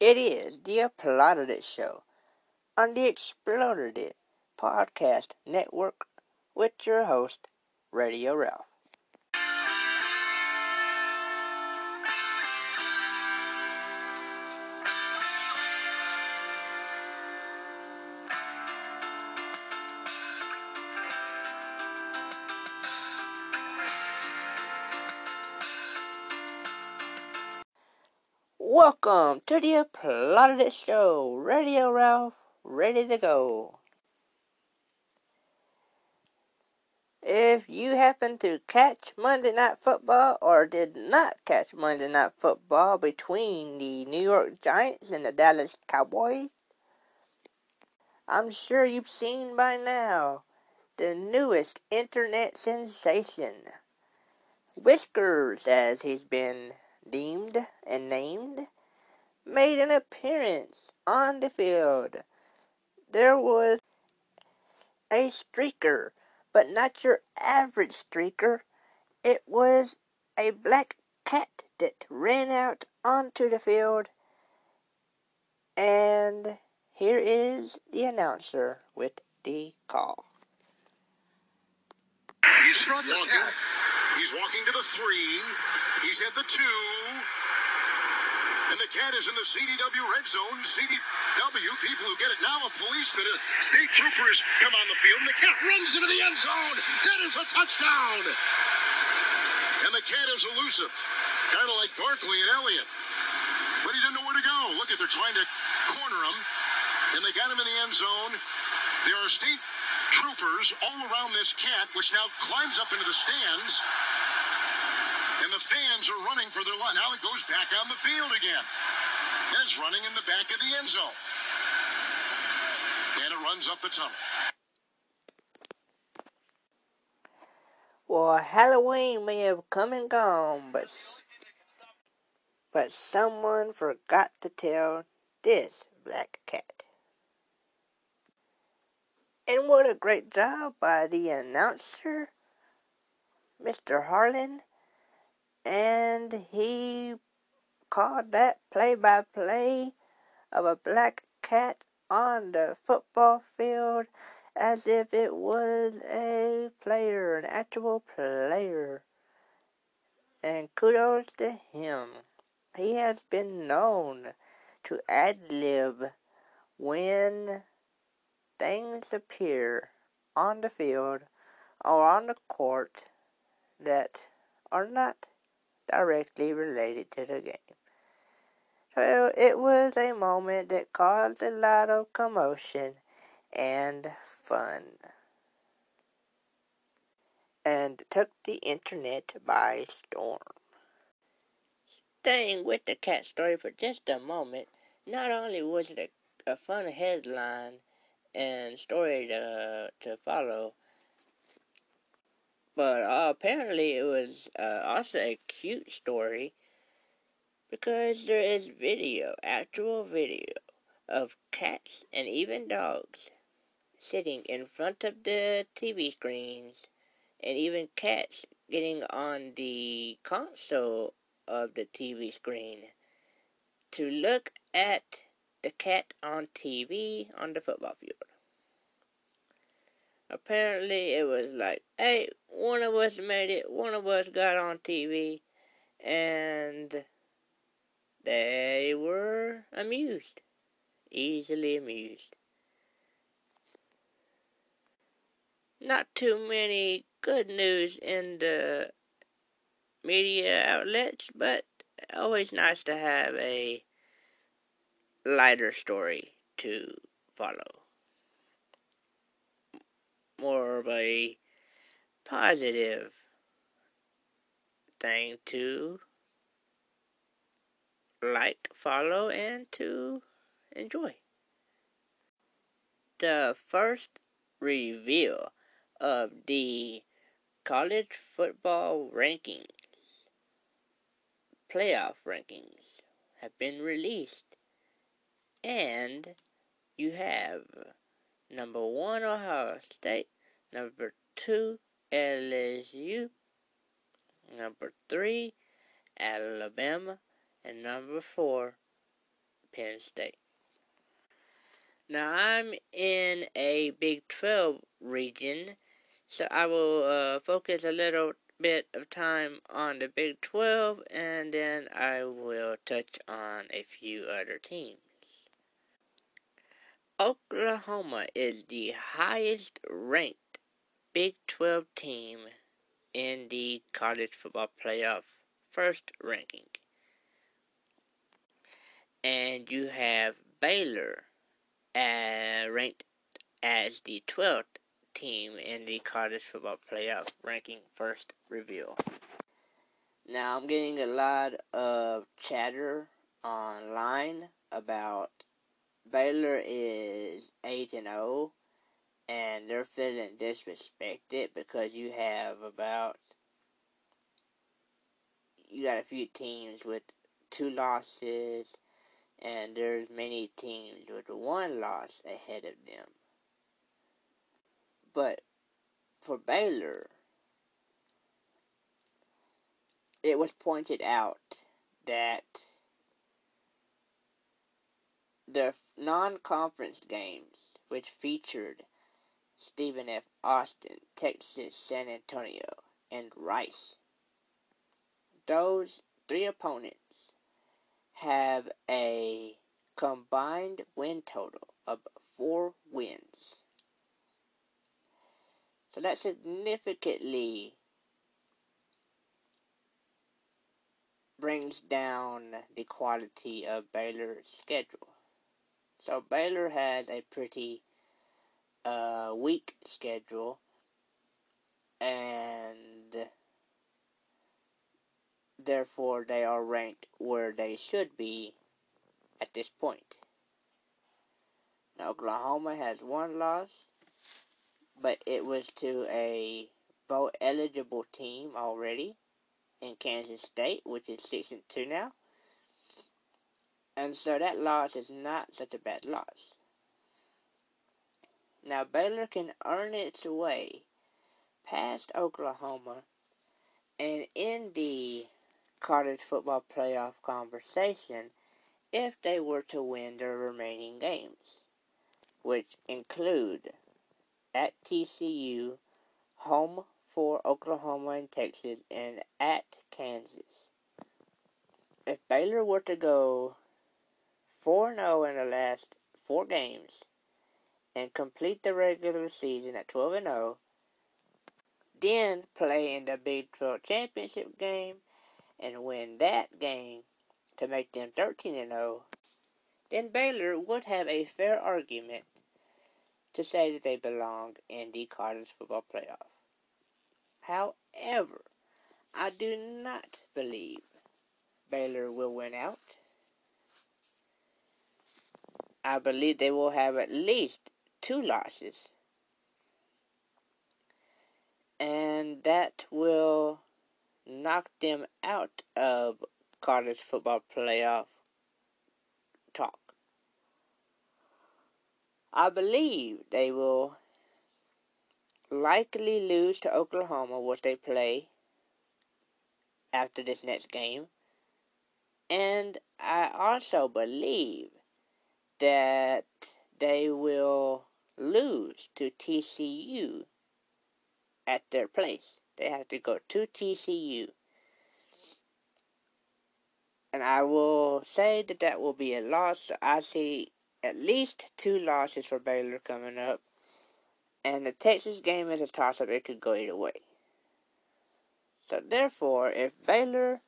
It is the Applauded It Show on the Exploded It Podcast Network with your host, Radio Ralph. Welcome to the Applauded It Show. Radio Ralph, ready to go. If you happen to catch Monday Night Football or did not catch Monday Night Football between the New York Giants and the Dallas Cowboys, I'm sure you've seen by now the newest internet sensation. Whiskers, as he's been deemed and named, made an appearance on the field. There was a streaker, but not your average streaker. It was a black cat that ran out onto the field. And here is the announcer with the call. He's walking. He's walking to the three. He's at the two. And the cat is in the CDW red zone. CDW, people who get it now, a policeman, a state trooper come on the field, and the cat runs into the end zone. That is a touchdown. And the cat is elusive, kind of like Barkley and Elliott. But he didn't know where to go. Look at, they're trying to corner him, and they got him in the end zone. There are state troopers all around this cat, which now climbs up into the stands. And are running for their line. Now it goes back on the field again. And it's running in the back of the end zone. And it runs up the tunnel. Well, Halloween may have come and gone, but but someone forgot to tell this black cat. And what a great job by the announcer, Mr. Harlan. And he called that play by play of a black cat on the football field as if it was a player, an actual player. And kudos to him. He has been known to ad lib when things appear on the field or on the court that are not directly related to the game. So it was a moment that caused a lot of commotion and fun and took the internet by storm. Staying with the cat story for just a moment, not only was it a, a fun headline and story to, to follow, but uh, apparently it was uh, also a cute story because there is video, actual video, of cats and even dogs sitting in front of the TV screens, and even cats getting on the console of the TV screen to look at the cat on TV on the football field. Apparently, it was like, hey, one of us made it, one of us got on TV, and they were amused, easily amused. Not too many good news in the media outlets, but always nice to have a lighter story to follow. More of a positive thing to like, follow, and to enjoy. The first reveal of the college football rankings, playoff rankings, have been released. And you have number one Ohio State, number two LSU, number three Alabama, and number four Penn State. Now I'm in a Big 12 region, so I will uh, focus a little bit of time on the Big 12 and then I will touch on a few other teams. Oklahoma is the highest ranked Big 12 team in the college football playoff first ranking. And you have Baylor uh, ranked as the 12th team in the college football playoff ranking first reveal. Now I'm getting a lot of chatter online about Baylor is 8 and 0 and they're feeling disrespected because you have about you got a few teams with two losses and there's many teams with one loss ahead of them. But for Baylor, it was pointed out that the non-conference games, which featured Stephen F. Austin, Texas, San Antonio, and Rice, those three opponents have a combined win total of four wins. So that significantly brings down the quality of Baylor's schedule. So Baylor has a pretty uh, weak schedule, and therefore they are ranked where they should be at this point. Now, Oklahoma has one loss, but it was to a bowl eligible team already in Kansas State, which is six and two now. And so that loss is not such a bad loss. Now Baylor can earn its way past Oklahoma and in the college football playoff conversation if they were to win their remaining games, which include at TCU, home for Oklahoma and Texas, and at Kansas. If Baylor were to go 4 0 in the last four games and complete the regular season at 12 and 0, then play in the Big 12 championship game and win that game to make them 13 and 0, then Baylor would have a fair argument to say that they belong in the college football playoff. However, I do not believe Baylor will win out. I believe they will have at least two losses. And that will knock them out of college football playoff talk. I believe they will likely lose to Oklahoma, which they play after this next game. And I also believe that they will lose to TCU at their place. They have to go to TCU. And I will say that that will be a loss. I see at least two losses for Baylor coming up. And the Texas game is a toss up, it could go either way. So, therefore, if Baylor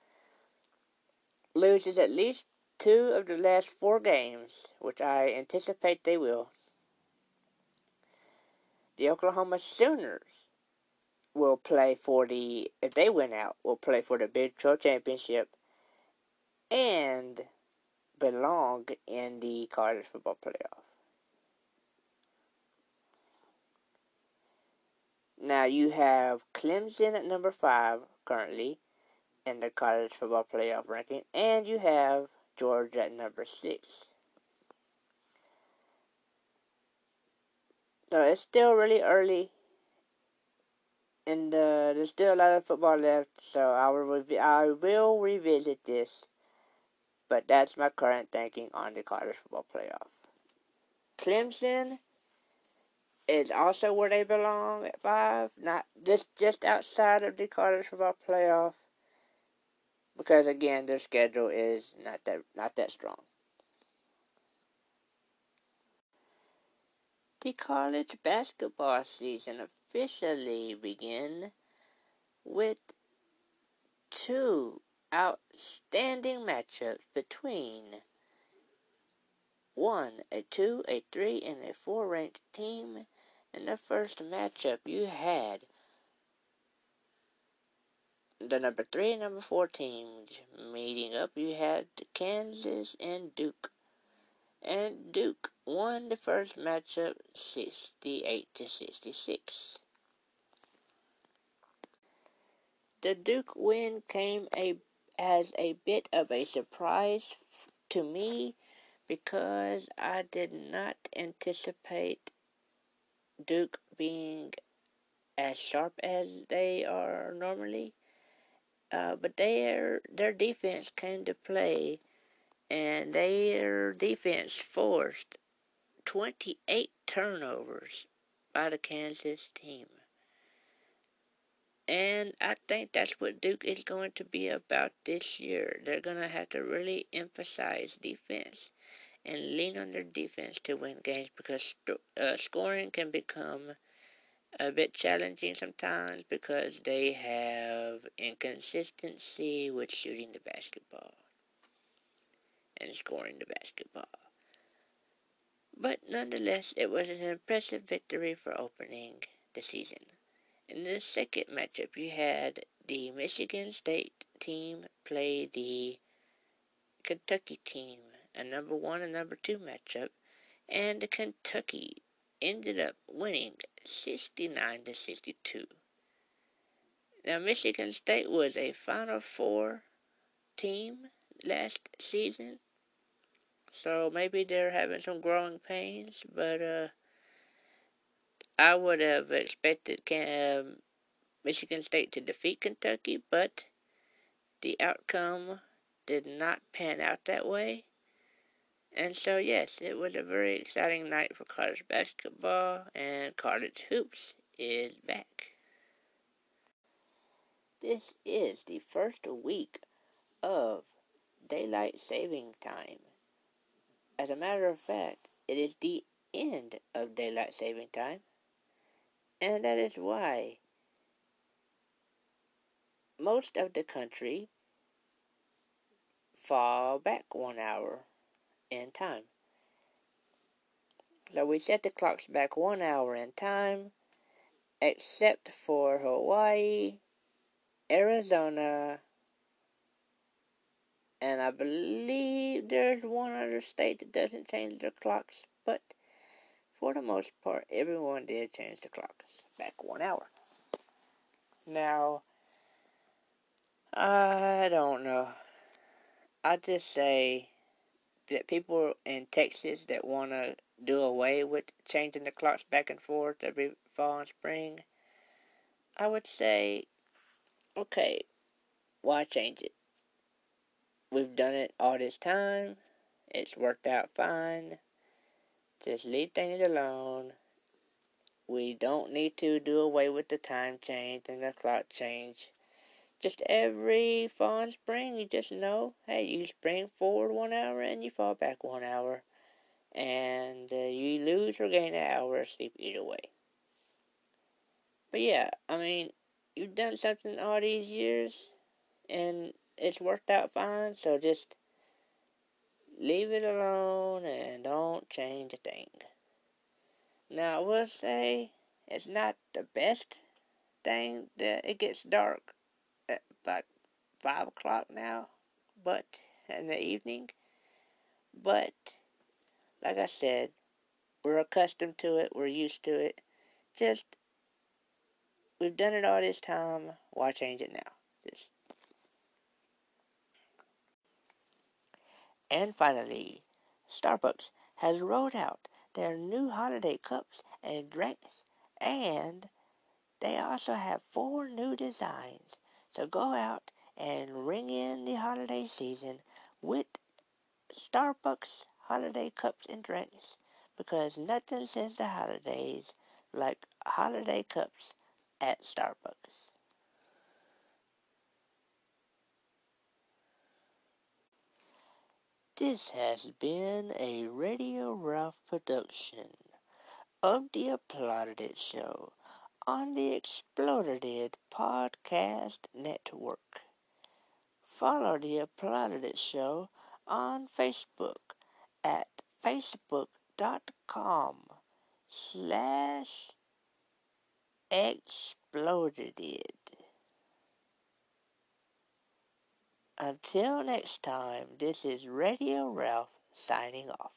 loses at least two of the last four games, which I anticipate they will, the Oklahoma Sooners will play for the, if they win out, will play for the Big 12 Championship and belong in the college football playoff. Now you have Clemson at number five currently in the college football playoff ranking, and you have Georgia at number six. So it's still really early, and uh, there's still a lot of football left. So I will I will revisit this But that's my current thinking on the college football playoff. Clemson is also where they belong at five, not just just outside of the college football playoff. Because again, their schedule is not that not that strong. The college basketball season officially begin with two outstanding matchups between one, a two, a three, and a four ranked team. In the first matchup, you had the number three and number four teams meeting up. You had Kansas and Duke. And Duke won the first matchup 68 to 66. The Duke win came a as a bit of a surprise to me because I did not anticipate Duke being as sharp as they are normally. Uh, but their their defense came to play, and their defense forced 28 turnovers by the Kansas team. And I think that's what Duke is going to be about this year. They're going to have to really emphasize defense and lean on their defense to win games because uh, scoring can become a bit challenging sometimes because they have inconsistency with shooting the basketball and scoring the basketball. But nonetheless, it was an impressive victory for opening the season. In the second matchup, you had the Michigan State team play the Kentucky team, a number one and number two matchup, and Kentucky ended up winning 69 to 62. Now, Michigan State was a Final Four team last season, so maybe they're having some growing pains, but uh, I would have expected um, Michigan State to defeat Kentucky, but the outcome did not pan out that way. And so, yes, it was a very exciting night for college basketball, and college hoops is back. This is the first week of daylight saving time. As a matter of fact, it is the end of daylight saving time. And that is why most of the country fall back one hour in time. So we set the clocks back one hour in time, except for Hawaii, Arizona, and I believe there's one other state that doesn't change their clocks, but for the most part, everyone did change the clocks back one hour. Now, I don't know. I just say that people in Texas that want to do away with changing the clocks back and forth every fall and spring, I would say, okay, why change it? We've done it all this time. It's worked out fine. Just leave things alone. We don't need to do away with the time change and the clock change. Just every fall and spring, you just know, hey, you spring forward one hour and you fall back one hour. And uh, you lose or gain an hour of sleep either way. But yeah, I mean, you've done something all these years and it's worked out fine, so just leave it alone and don't change a thing. Now, I will say it's not the best thing that it gets dark at like 5 o'clock now, but in the evening. But, like I said, we're accustomed to it, we're used to it. Just, we've done it all this time, why change it now? Just And finally, Starbucks has rolled out their new holiday cups and drinks, and they also have four new designs. So go out and ring in the holiday season with Starbucks holiday cups and drinks because nothing says the holidays like holiday cups at Starbucks. This has been a Radio Ralph production of the Applauded It Show on the Exploded It Podcast Network. Follow the Applauded It Show on Facebook at facebook.com slash exploded it. Until next time, this is Radio Ralph signing off.